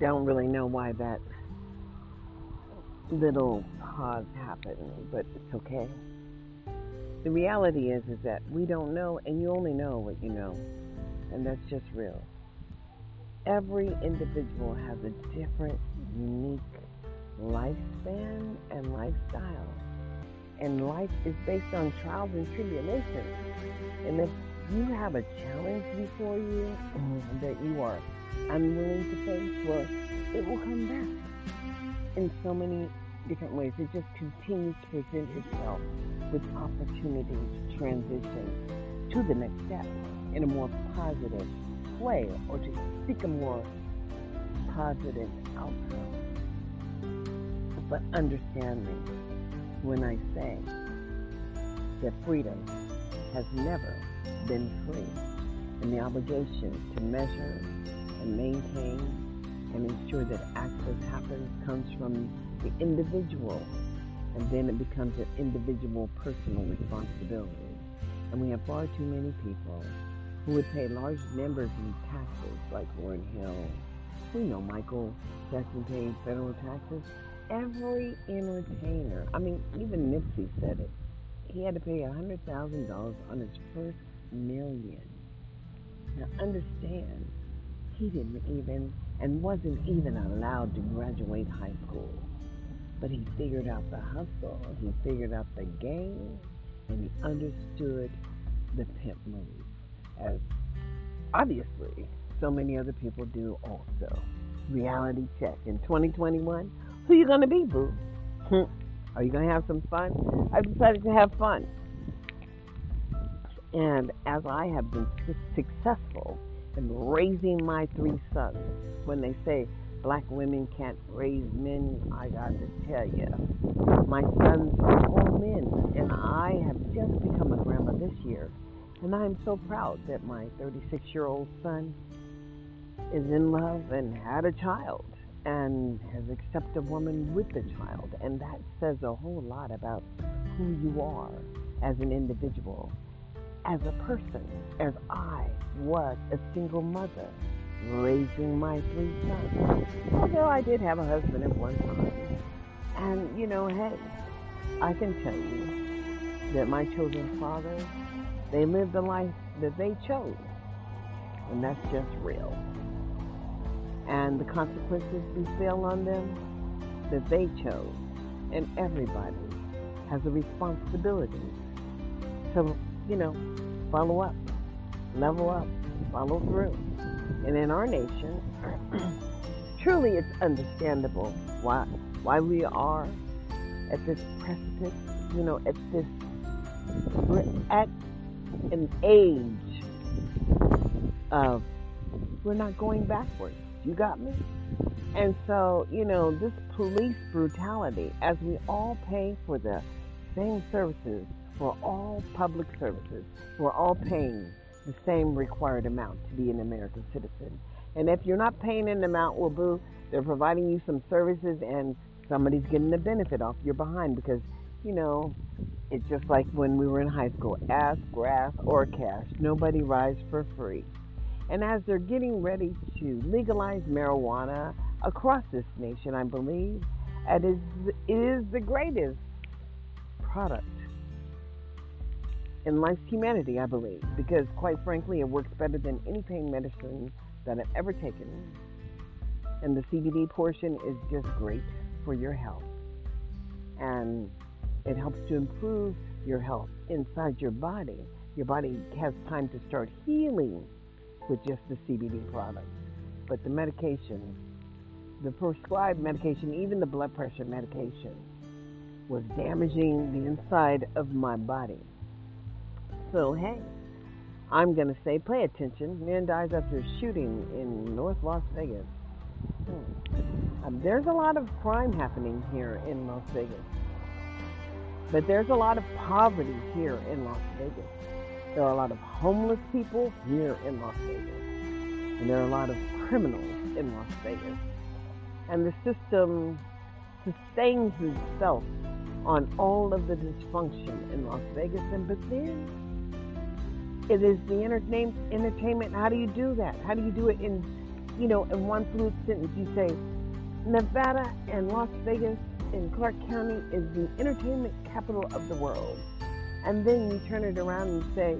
don't really know why that little pause happened, but it's okay. The reality is is that we don't know and you only know what you know. And that's just real. Every individual has a different, unique lifespan and lifestyle. And life is based on trials and tribulations. And if you have a challenge before you that you are unwilling to face, well, it will come back in so many different ways. It just continues to present itself with opportunities to transition to the next step in a more positive way or to seek a more positive outcome. But understand me when I say that freedom has never been free and the obligation to measure and maintain and ensure that access happens comes from the individual and then it becomes an individual personal responsibility. And we have far too many people who would pay large numbers in taxes like Lauryn Hill. We know Michael Jackson paid federal taxes. Every entertainer, I mean, even Nipsey said it. He had to pay $100,000 on his first million. Now understand, he didn't even and wasn't even allowed to graduate high school. But he figured out the hustle, he figured out the game, and he understood the pimp move. As obviously so many other people do also. Reality check. In 2021, who you gonna be, boo? Hmm. Are you gonna have some fun? I've decided to have fun. And as I have been successful in raising my three sons, when they say black women can't raise men, I got to tell you, my sons are all men, and I have just become a grandma this year. And I'm so proud that my 36 year old son is in love and had a child and has accepted a woman with the child. And that says a whole lot about who you are as an individual as a person, as I was a single mother raising my three sons. Although I did have a husband at one time. And, you know, hey, I can tell you that my children's father, they lived the life that they chose. And that's just real. And the consequences befell on them that they chose. And everybody has a responsibility to you know, follow up, level up, follow through. And in our nation, truly it's understandable why why we are at this precipice, you know, at this we're at an age of we're not going backwards. You got me? And so, you know, this police brutality, as we all pay for the same services for all public services. We're all paying the same required amount to be an American citizen. And if you're not paying an amount, well, boo, they're providing you some services and somebody's getting the benefit off your behind because, you know, it's just like when we were in high school ask, grass, or cash. Nobody rides for free. And as they're getting ready to legalize marijuana across this nation, I believe it is the greatest product in life's humanity, I believe, because quite frankly, it works better than any pain medicine that I've ever taken. And the CBD portion is just great for your health. And it helps to improve your health inside your body. Your body has time to start healing with just the CBD product. But the medication, the prescribed medication, even the blood pressure medication, was damaging the inside of my body. So, hey, I'm going to say pay attention. Man dies after shooting in North Las Vegas. Hmm. Um, there's a lot of crime happening here in Las Vegas. But there's a lot of poverty here in Las Vegas. There are a lot of homeless people here in Las Vegas. And there are a lot of criminals in Las Vegas. And the system sustains itself on all of the dysfunction in Las Vegas. And then it is the entertainment. How do you do that? How do you do it in you know, in one fluid sentence, you say, Nevada and Las Vegas in Clark County is the entertainment capital of the world. And then you turn it around and say,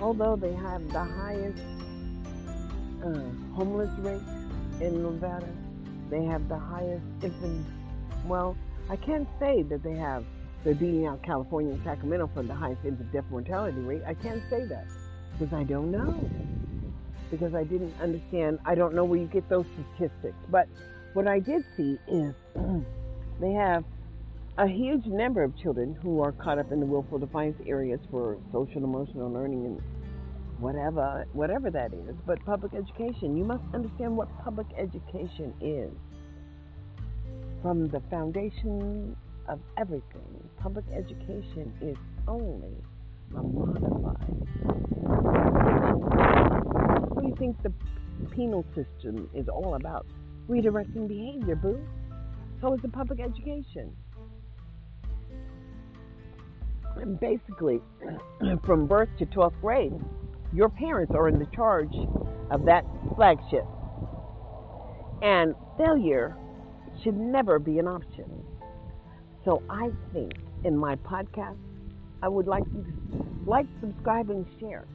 although they have the highest uh, homeless rate in Nevada, they have the highest infant. Well, I can't say that they have. They're beating out California and Sacramento for the highest infant death mortality rate. I can't say that because I don't know. Because I didn't understand. I don't know where you get those statistics. But what I did see is they have a huge number of children who are caught up in the willful defiance areas for social emotional learning and whatever whatever that is but public education you must understand what public education is from the foundation of everything public education is only modified what do you think the penal system is all about redirecting behavior boo so is the public education and basically, from birth to 12th grade, your parents are in the charge of that flagship. And failure should never be an option. So I think in my podcast, I would like you to like, subscribe, and share.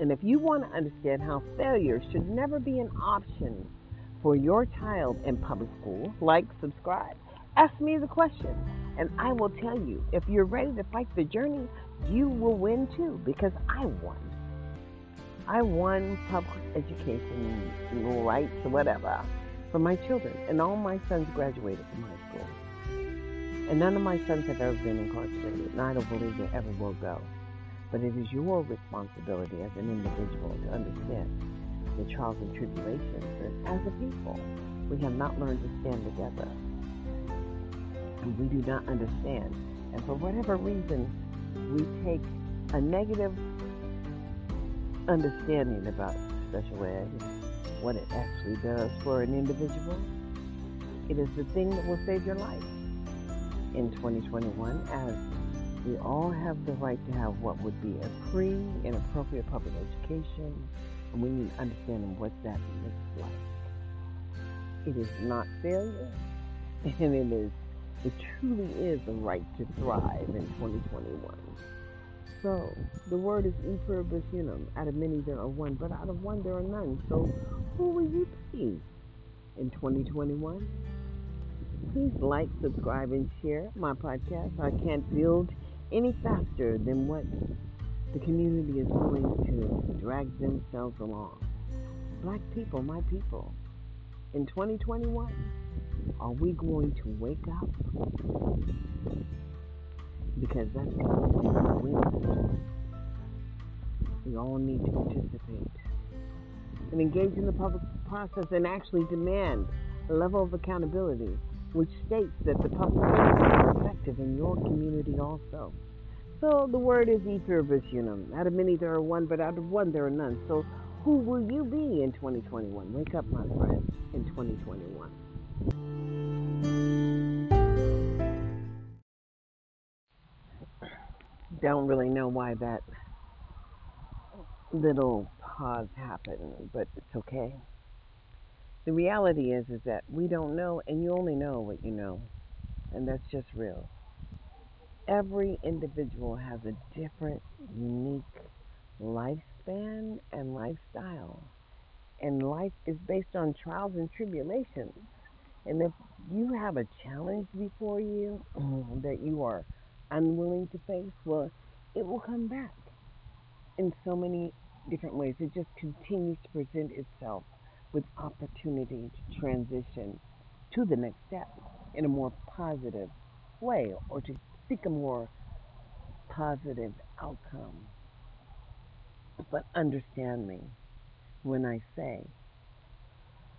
And if you want to understand how failure should never be an option for your child in public school, like, subscribe. Ask me the question, and I will tell you if you're ready to fight the journey, you will win too because I won. I won public education rights whatever for my children, and all my sons graduated from high. And none of my sons have ever been incarcerated, and I don't believe they ever will go. But it is your responsibility as an individual to understand the trials and tribulations. And as a people, we have not learned to stand together and we do not understand. And for whatever reason, we take a negative understanding about special ed, what it actually does for an individual. It is the thing that will save your life in 2021 as we all have the right to have what would be a free and appropriate public education, and we need to understand what that looks like. It is not failure, and it is it truly is a right to thrive in 2021. So, the word is e unum. Out of many there are one, but out of one there are none. So, who will you be in 2021? Please like, subscribe, and share my podcast. I can't build any faster than what the community is willing to drag themselves along. Black people, my people, in 2021. Are we going to wake up? Because that's going to be the win. We all need to participate and engage in the public process and actually demand a level of accountability which states that the public is effective in your community also. So the word is e pluribus unum. Out of many there are one, but out of one there are none. So who will you be in 2021? Wake up, my friend, in 2021. Don't really know why that little pause happened, but it's okay. The reality is is that we don't know and you only know what you know. And that's just real. Every individual has a different, unique lifespan and lifestyle. And life is based on trials and tribulations. And if you have a challenge before you that you are unwilling to face, well, it will come back in so many different ways. It just continues to present itself with opportunity to transition to the next step in a more positive way or to seek a more positive outcome. But understand me when I say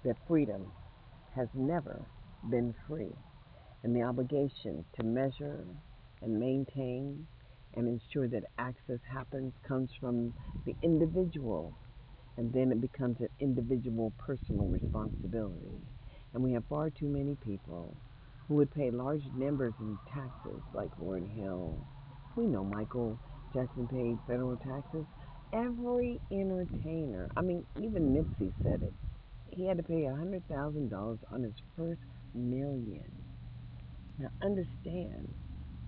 that freedom has never been free, and the obligation to measure and maintain and ensure that access happens comes from the individual, and then it becomes an individual personal responsibility. And we have far too many people who would pay large numbers in taxes, like Lauryn Hill. We know Michael Jackson paid federal taxes. Every entertainer, I mean, even Nipsey said it he had to pay a hundred thousand dollars on his first million. Now understand,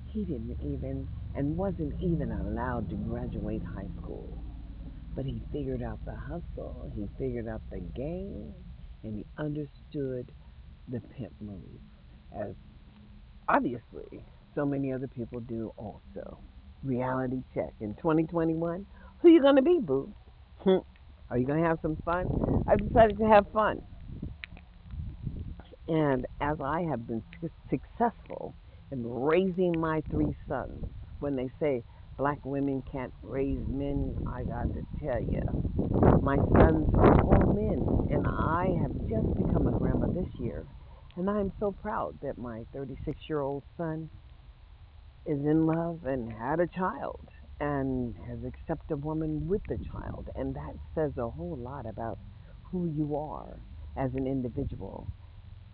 he didn't even and wasn't even allowed to graduate high school. But he figured out the hustle, he figured out the game, and he understood the pimp move, as obviously so many other people do also. Reality check in 2021. Who you gonna be, boo? Hmm. Are you gonna have some fun? I've decided to have fun, and as I have been successful in raising my three sons, when they say black women can't raise men, I got to tell you, my sons are all men, and I have just become a grandma this year, and I am so proud that my 36 year old son is in love and had a child and has accepted a woman with a child, and that says a whole lot about who you are as an individual,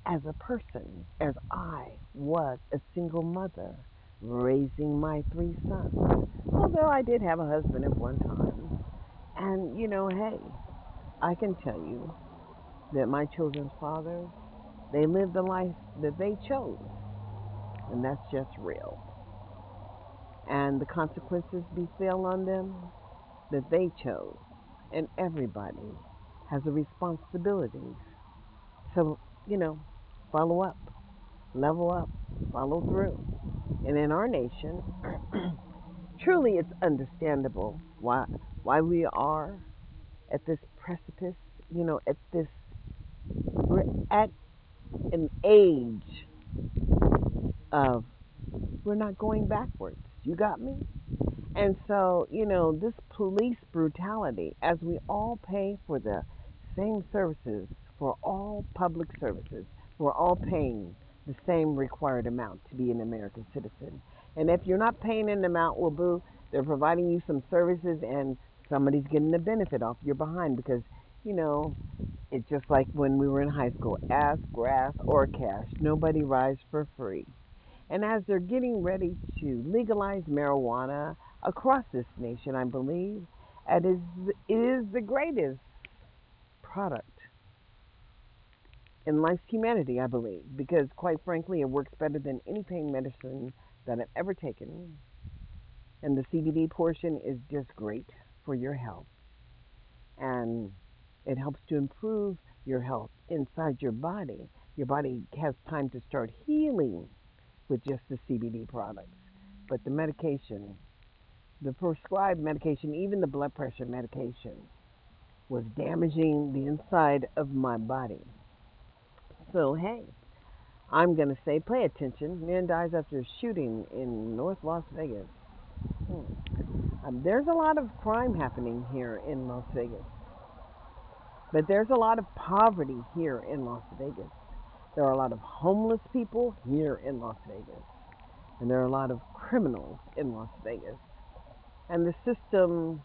as a person, as I was a single mother raising my three sons. Although I did have a husband at one time. And, you know, hey, I can tell you that my children's fathers, they lived the life that they chose. And that's just real. And the consequences befell on them that they chose. And everybody has a responsibility. So, you know, follow up, level up, follow through. And in our nation, truly it's understandable why why we are at this precipice, you know, at this we're at an age of we're not going backwards. You got me? And so, you know, this police brutality, as we all pay for the same services, for all public services, we're all paying the same required amount to be an American citizen. And if you're not paying an amount, well, boo, they're providing you some services and somebody's getting the benefit off your behind because, you know, it's just like when we were in high school ask, grass, or cash. Nobody rides for free. And as they're getting ready to legalize marijuana across this nation, I believe, it is, it is the greatest product in life's humanity, I believe, because quite frankly, it works better than any pain medicine that I've ever taken. And the CBD portion is just great for your health. And it helps to improve your health inside your body. Your body has time to start healing with just the CBD products. But the medication, the prescribed medication, even the blood pressure medication, was damaging the inside of my body. So, hey, I'm going to say pay attention. Man dies after shooting in North Las Vegas. Hmm. Um, there's a lot of crime happening here in Las Vegas. But there's a lot of poverty here in Las Vegas. There are a lot of homeless people here in Las Vegas. And there are a lot of criminals in Las Vegas. And the system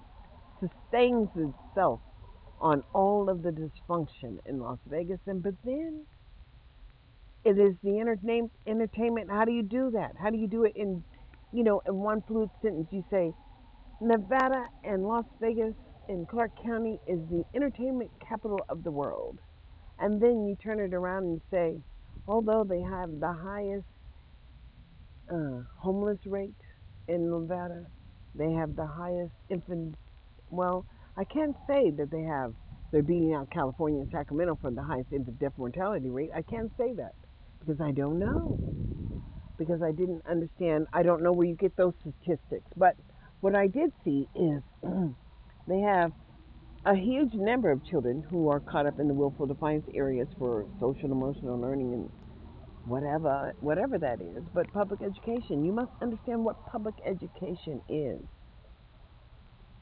sustains itself on all of the dysfunction in Las Vegas. And but then it is the entertain, entertainment. How do you do that? How do you do it in, you know, in one fluid sentence? You say, Nevada and Las Vegas in Clark County is the entertainment capital of the world. And then you turn it around and say, although they have the highest uh, homeless rate in Nevada, they have the highest infant. Well, I can't say that they have. They're beating out California and Sacramento for the highest infant death mortality rate. I can't say that because I don't know. Because I didn't understand. I don't know where you get those statistics. But what I did see is they have a huge number of children who are caught up in the willful defiance areas for social emotional learning and whatever whatever that is. But public education, you must understand what public education is.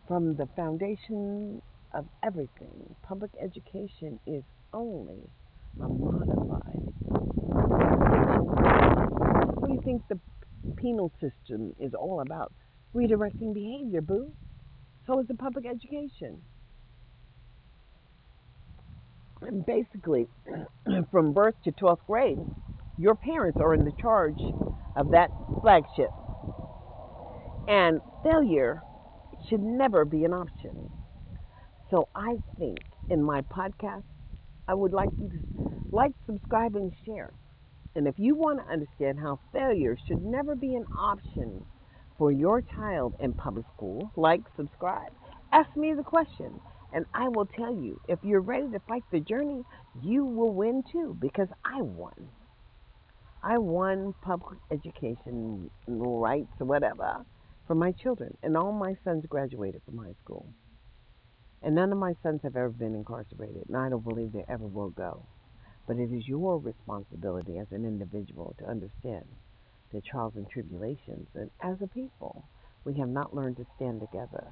From the foundation of everything, public education is only a modified think the penal system is all about? Redirecting behavior, boo. So is the public education. And basically, from birth to 12th grade, your parents are in the charge of that flagship. And failure should never be an option. So I think in my podcast, I would like you to like, subscribe, and share. And if you want to understand how failure should never be an option for your child in public school, like, subscribe. Ask me the question, and I will tell you if you're ready to fight the journey, you will win too, because I won. I won public education rights or whatever for my children, and all my sons graduated from high school. And none of my sons have ever been incarcerated, and I don't believe they ever will go. But it is your responsibility as an individual to understand the trials and tribulations. And as a people, we have not learned to stand together.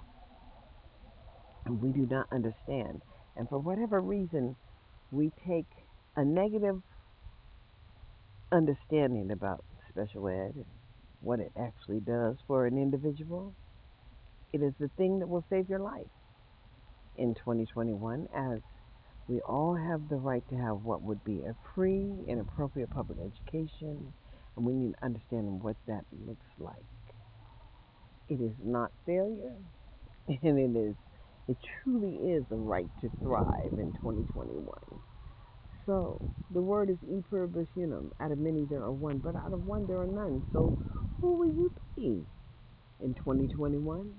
And we do not understand. And for whatever reason, we take a negative understanding about special ed and what it actually does for an individual. It is the thing that will save your life in 2021 as we all have the right to have what would be a free and appropriate public education, and we need to understand what that looks like. It is not failure, and it is it truly is a right to thrive in 2021. So the word is e pluribus unum. Out of many there are one, but out of one there are none. So who will you be in 2021?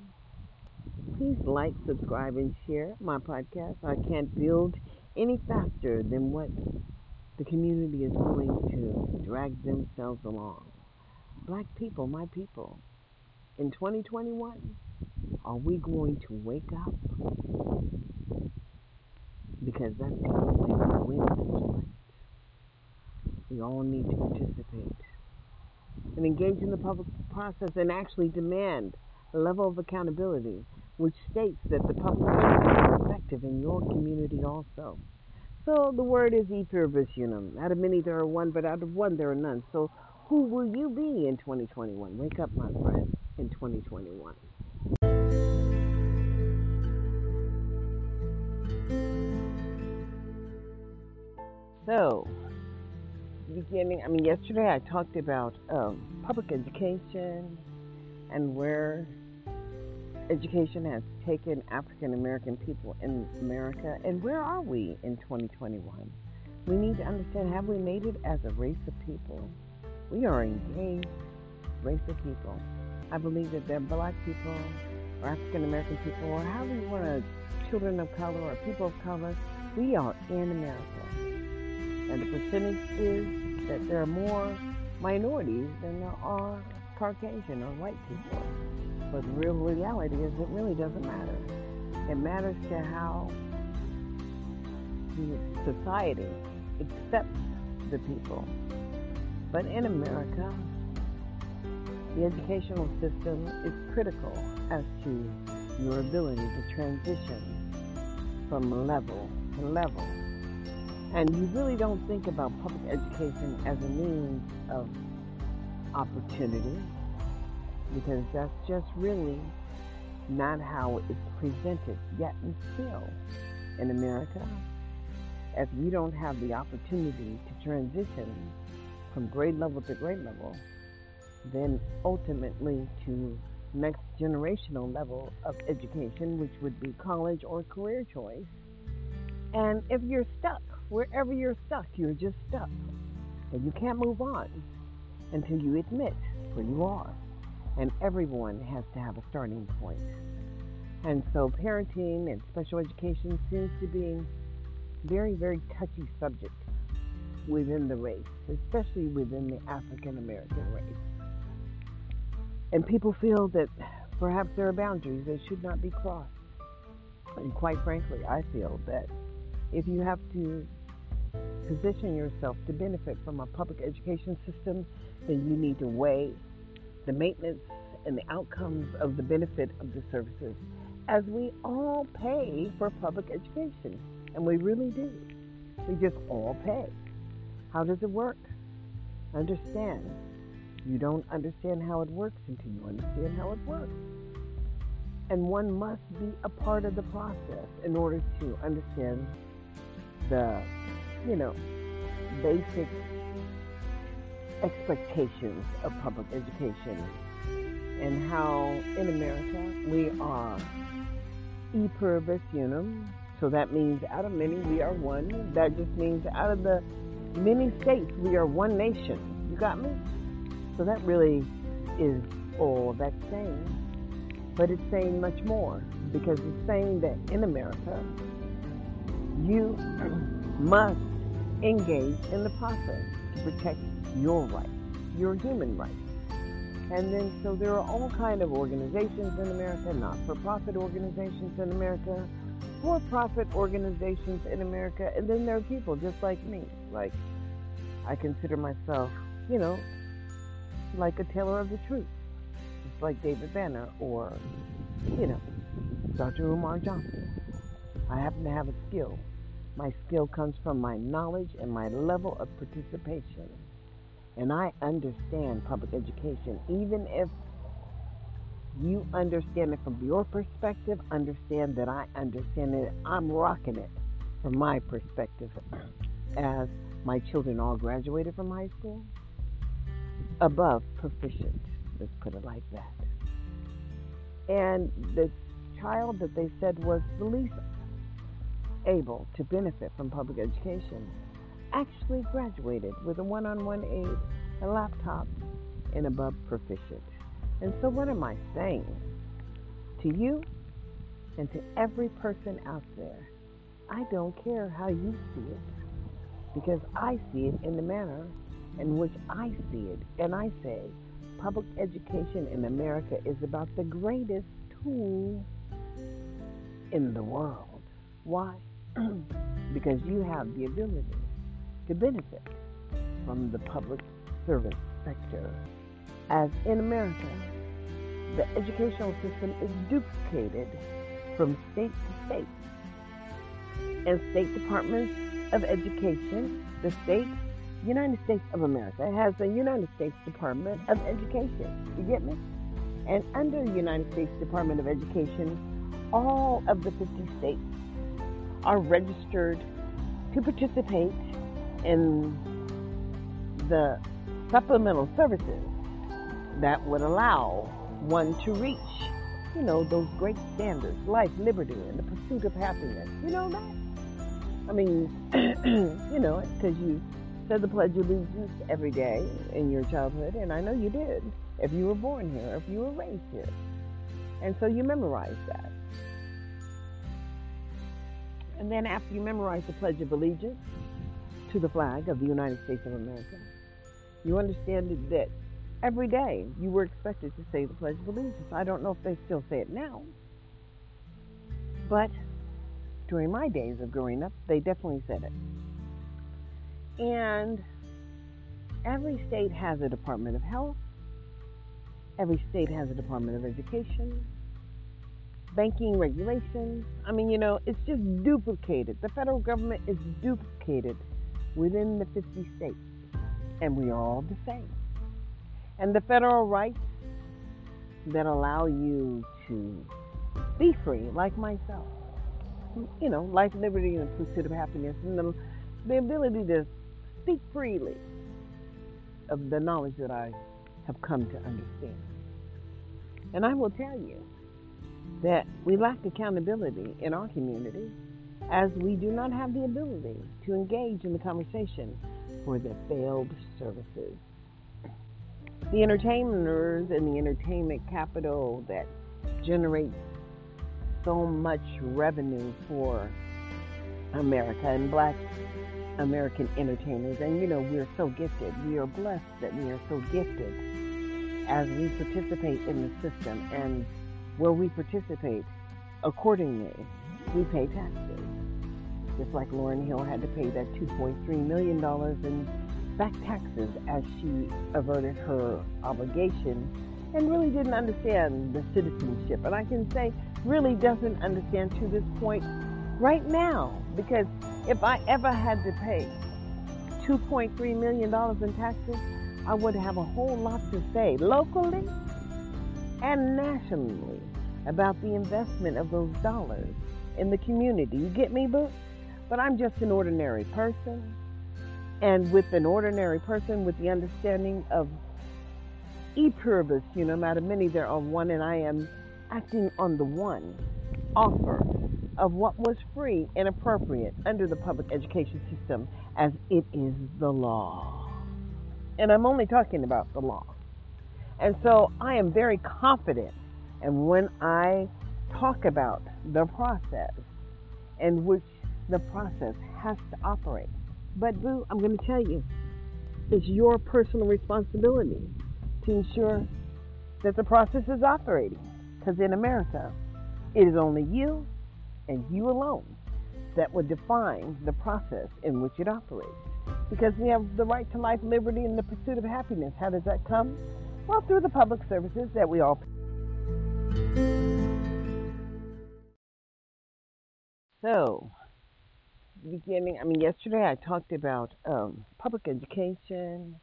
Please like, subscribe, and share my podcast. I can't build any faster than what the community is willing to drag themselves along. Black people, my people, in 2021, are we going to wake up? Because that's the only way to win this fight. We all need to participate and engage in the public process and actually demand a level of accountability which states that the public services is effective in your community also. So the word is e pluribus unum. Out of many there are one, but out of one there are none. So who will you be in 2021? Wake up, my friend, in 2021. So, beginning, I mean, yesterday I talked about um, public education and where education has taken African American people in America, and where are we in 2021? We need to understand have we made it as a race of people? We are engaged race of people. I believe that they're black people or African American people or however you want to, children of color or people of color, we are in America. And the percentage is that there are more minorities than there are Caucasian or white people. But the real reality is it really doesn't matter. It matters to how society accepts the people. But in America, the educational system is critical as to your ability to transition from level to level. And you really don't think about public education as a means of opportunity because that's just really not how it's presented yet and still in America. As we don't have the opportunity to transition from grade level to grade level, then ultimately to next generational level of education, which would be college or career choice. And if you're stuck, wherever you're stuck, you're just stuck. And you can't move on until you admit where you are and everyone has to have a starting point. And so parenting and special education seems to be very, very touchy subject within the race, especially within the African American race. And people feel that perhaps there are boundaries that should not be crossed. And quite frankly, I feel that if you have to position yourself to benefit from a public education system, then you need to weigh the maintenance and the outcomes of the benefit of the services as we all pay for public education. And we really do. We just all pay. How does it work? Understand. You don't understand how it works until you understand how it works. And one must be a part of the process in order to understand the, you know, basic expectations of public education and how in America we are e pluribus unum, So that means out of many we are one. That just means out of the many states we are one nation. You got me? So that really is all that's saying. But it's saying much more because it's saying that in America, you must engage in the process to protect your rights, your human rights. And then, so there are all kind of organizations in America, not-for-profit organizations in America, for-profit organizations in America, and then there are people just like me. Like, I consider myself, you know, like a teller of the truth, just like David Banner or, you know, Dr. Umar Johnson. I happen to have a skill. My skill comes from my knowledge and my level of participation. And I understand public education, even if you understand it from your perspective, understand that I understand it. I'm rocking it from my perspective as my children all graduated from high school. Above proficient, let's put it like that. And the child that they said was the least able to benefit from public education actually graduated with a one on one aid, a laptop, and above proficient. And so, what am I saying? To you and to every person out there, I don't care how you see it, because I see it in the manner in which I see it. And I say, public education in America is about the greatest tool in the world. Why? because you have the ability to benefit from the public service sector. As in America, the educational system is duplicated from state to state. And state departments of education, the state, United States of America, has a United States Department of Education. You get me? And under the United States Department of Education, all of the 50 states are registered to participate in the supplemental services that would allow one to reach, you know, those great standards, life, liberty, and the pursuit of happiness. You know that? I mean, you know it because you said the Pledge of Allegiance every day in your childhood, and I know you did if you were born here, if you were raised here. And so you memorized that. And then after you memorize the Pledge of Allegiance to the flag of the United States of America, you understand that every day you were expected to say the Pledge of Allegiance. I don't know if they still say it now, but during my days of growing up, they definitely said it. And every state has a Department of Health, every state has a Department of Education, banking regulations. I mean, you know, it's just duplicated. The federal government is duplicated within the 50 states, and we are all the same. And the federal rights that allow you to be free, like myself, you know, life, liberty, and pursuit of happiness, and the, the ability to speak freely of the knowledge that I have come to understand. And I will tell you, that we lack accountability in our community as we do not have the ability to engage in the conversation for the failed services. The entertainers and the entertainment capital that generates so much revenue for America and black American entertainers. And you know, we're so gifted. We are blessed that we are so gifted as we participate in the system and where we participate accordingly, we pay taxes. Just like Lauryn Hill had to pay that $2.3 million in back taxes as she averted her obligation and really didn't understand the citizenship. And I can say, really doesn't understand to this point right now. Because if I ever had to pay $2.3 million in taxes, I would have a whole lot to say locally and nationally about the investment of those dollars in the community. You get me, boo? But I'm just an ordinary person. And with an ordinary person with the understanding of e pluribus, you know, of many there are one, and I am acting on the one offer of what was free and appropriate under the public education system as it is the law. And I'm only talking about the law. And so I am very confident. And when I talk about the process in which the process has to operate, but Boo, I'm going to tell you, it's your personal responsibility to ensure that the process is operating. Because in America, it is only you and you alone that would define the process in which it operates. Because we have the right to life, liberty, and the pursuit of happiness. How does that come? Well, through the public services that we all So, beginning, I mean, yesterday I talked about um, public education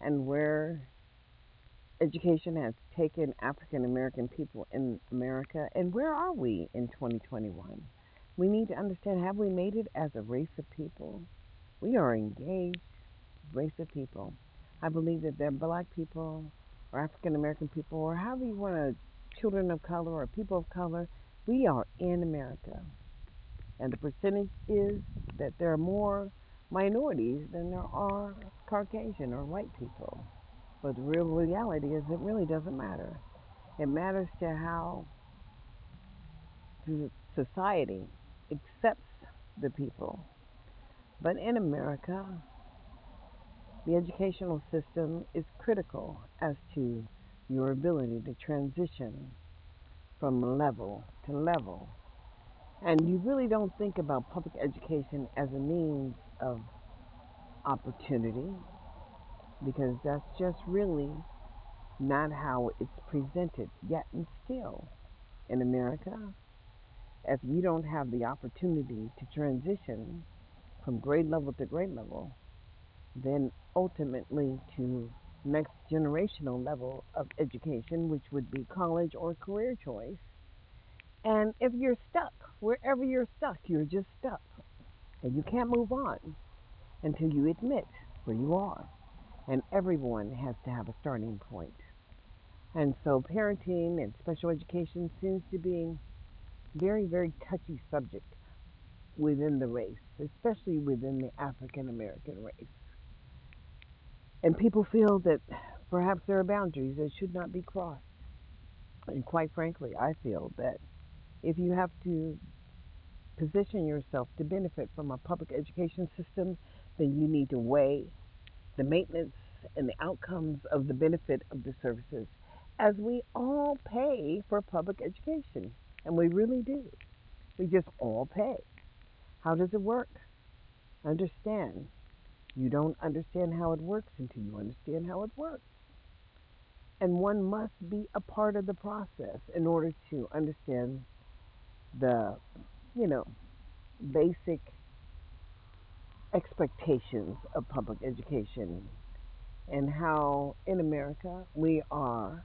and where education has taken African American people in America, and where are we in 2021? We need to understand have we made it as a race of people? We are engaged race of people. I believe that they're black people or African American people or however you want to, children of color or people of color. We are in America. And the percentage is that there are more minorities than there are Caucasian or white people. But the real reality is it really doesn't matter. It matters to how society accepts the people. But in America, the educational system is critical as to your ability to transition from level to level. And you really don't think about public education as a means of opportunity because that's just really not how it's presented yet and still in America. If you don't have the opportunity to transition from grade level to grade level, then ultimately to next generational level of education, which would be college or career choice. And if you're stuck, wherever you're stuck, you're just stuck. And you can't move on until you admit where you are and everyone has to have a starting point. And so parenting and special education seems to be very, very touchy subject within the race, especially within the African American race. And people feel that perhaps there are boundaries that should not be crossed. And quite frankly, I feel that if you have to position yourself to benefit from a public education system, then you need to weigh the maintenance and the outcomes of the benefit of the services as we all pay for public education. And we really do. We just all pay. How does it work? Understand. You don't understand how it works until you understand how it works. And one must be a part of the process in order to understand the, you know, basic expectations of public education and how in America we are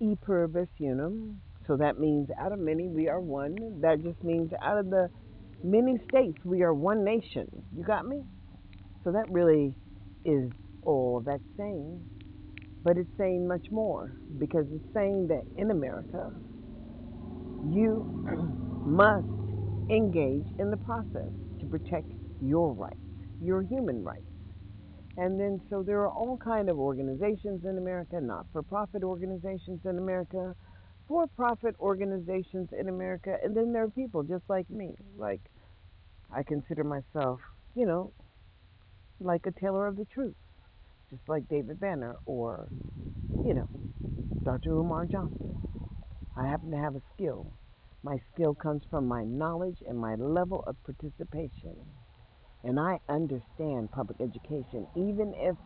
e pluribus unum. So that means out of many we are one. That just means out of the many states we are one nation. You got me? So that really is all that's saying. But it's saying much more because it's saying that in America you must engage in the process to protect your rights, your human rights. And then so there are all kind of organizations in America, not-for-profit organizations in America, for-profit organizations in America, and then there are people just like me. Like I consider myself, you know, like a teller of the truth, just like David Banner or, you know, Dr. Umar Johnson. I happen to have a skill. My skill comes from my knowledge and my level of participation. And I understand public education, even if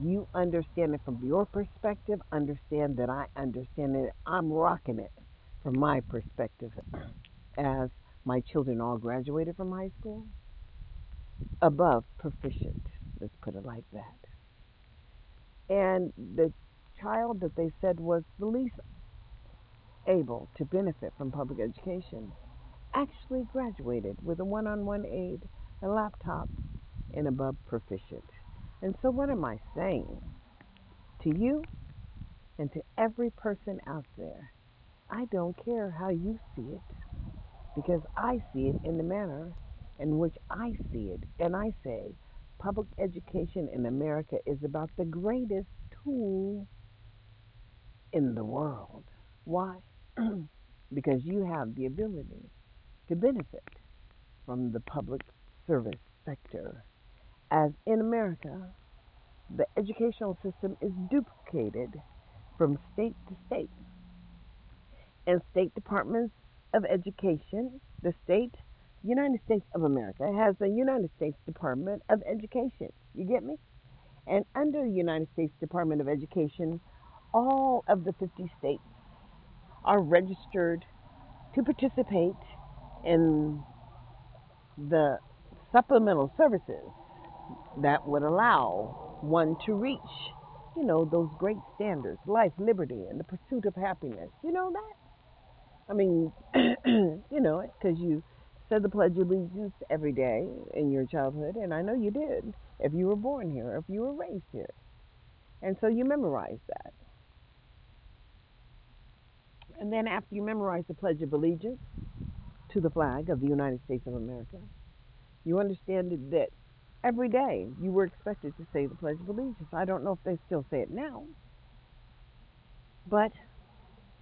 you understand it from your perspective, understand that I understand it. I'm rocking it from my perspective as my children all graduated from high school. Above proficient, let's put it like that. And the child that they said was the least able to benefit from public education actually graduated with a one on one aid, a laptop, and above proficient. And so, what am I saying? To you and to every person out there, I don't care how you see it. because I see it in the manner in which I see it. And I say, public education in America is about the greatest tool in the world. Why? because you have the ability to benefit from the public service sector. As in America, the educational system is duplicated from state to state. And state departments of education, the state, United States of America, has the United States Department of Education. You get me? And under the United States Department of Education, all of the 50 states are registered to participate in the supplemental services that would allow one to reach, you know, those great standards life, liberty, and the pursuit of happiness. You know that? I mean, you know it because you said the Pledge of Allegiance every day in your childhood, and I know you did if you were born here, if you were raised here. And so you memorized that. And then after you memorize the Pledge of Allegiance to the flag of the United States of America, you understand that every day you were expected to say the Pledge of Allegiance. I don't know if they still say it now, but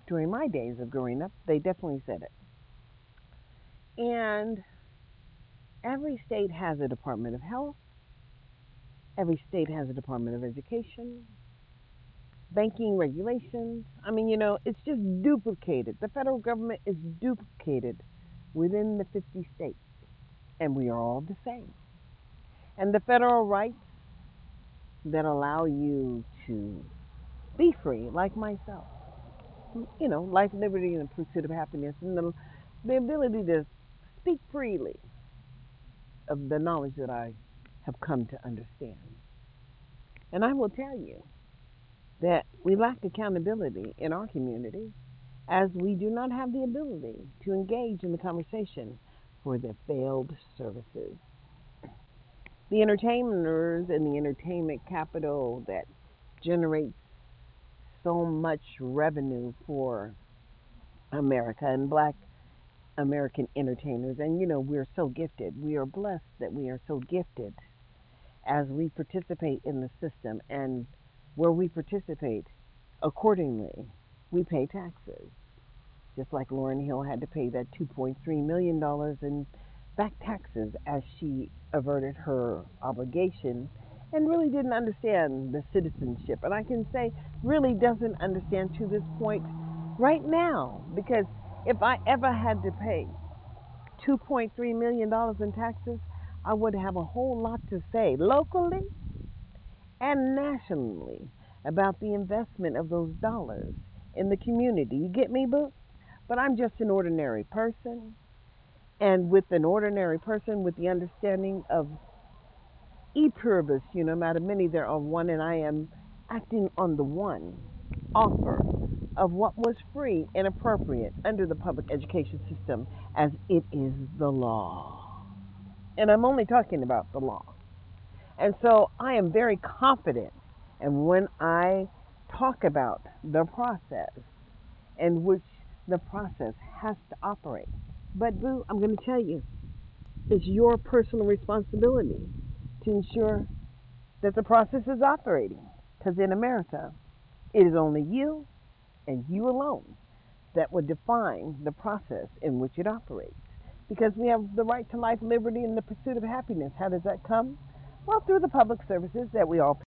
during my days of growing up, they definitely said it. And every state has a Department of Health, every state has a Department of Education, banking regulations. I mean, you know, it's just duplicated. The federal government is duplicated within the 50 states, and we are all the same. And the federal rights that allow you to be free, like myself, you know, life, liberty, and the pursuit of happiness, and the, the ability to speak freely of the knowledge that I have come to understand. And I will tell you, that we lack accountability in our community as we do not have the ability to engage in the conversation for the failed services. The entertainers and the entertainment capital that generates so much revenue for America and black American entertainers. And you know, we're so gifted. We are blessed that we are so gifted as we participate in the system and where we participate accordingly, we pay taxes. Just like Lauryn Hill had to pay that $2.3 million in back taxes as she averted her obligation and really didn't understand the citizenship. And I can say, really doesn't understand to this point right now. Because if I ever had to pay $2.3 million in taxes, I would have a whole lot to say locally and nationally about the investment of those dollars in the community. You get me, boo? But I'm just an ordinary person. And with an ordinary person, with the understanding of e pluribus, you know, matter many there are one, and I am acting on the one offer of what was free and appropriate under the public education system as it is the law. And I'm only talking about the law. And so I am very confident. And when I talk about the process in which the process has to operate, but Boo, I'm going to tell you, it's your personal responsibility to ensure that the process is operating. Because in America, it is only you and you alone that would define the process in which it operates. Because we have the right to life, liberty, and the pursuit of happiness. How does that come? Well, through the public services that we all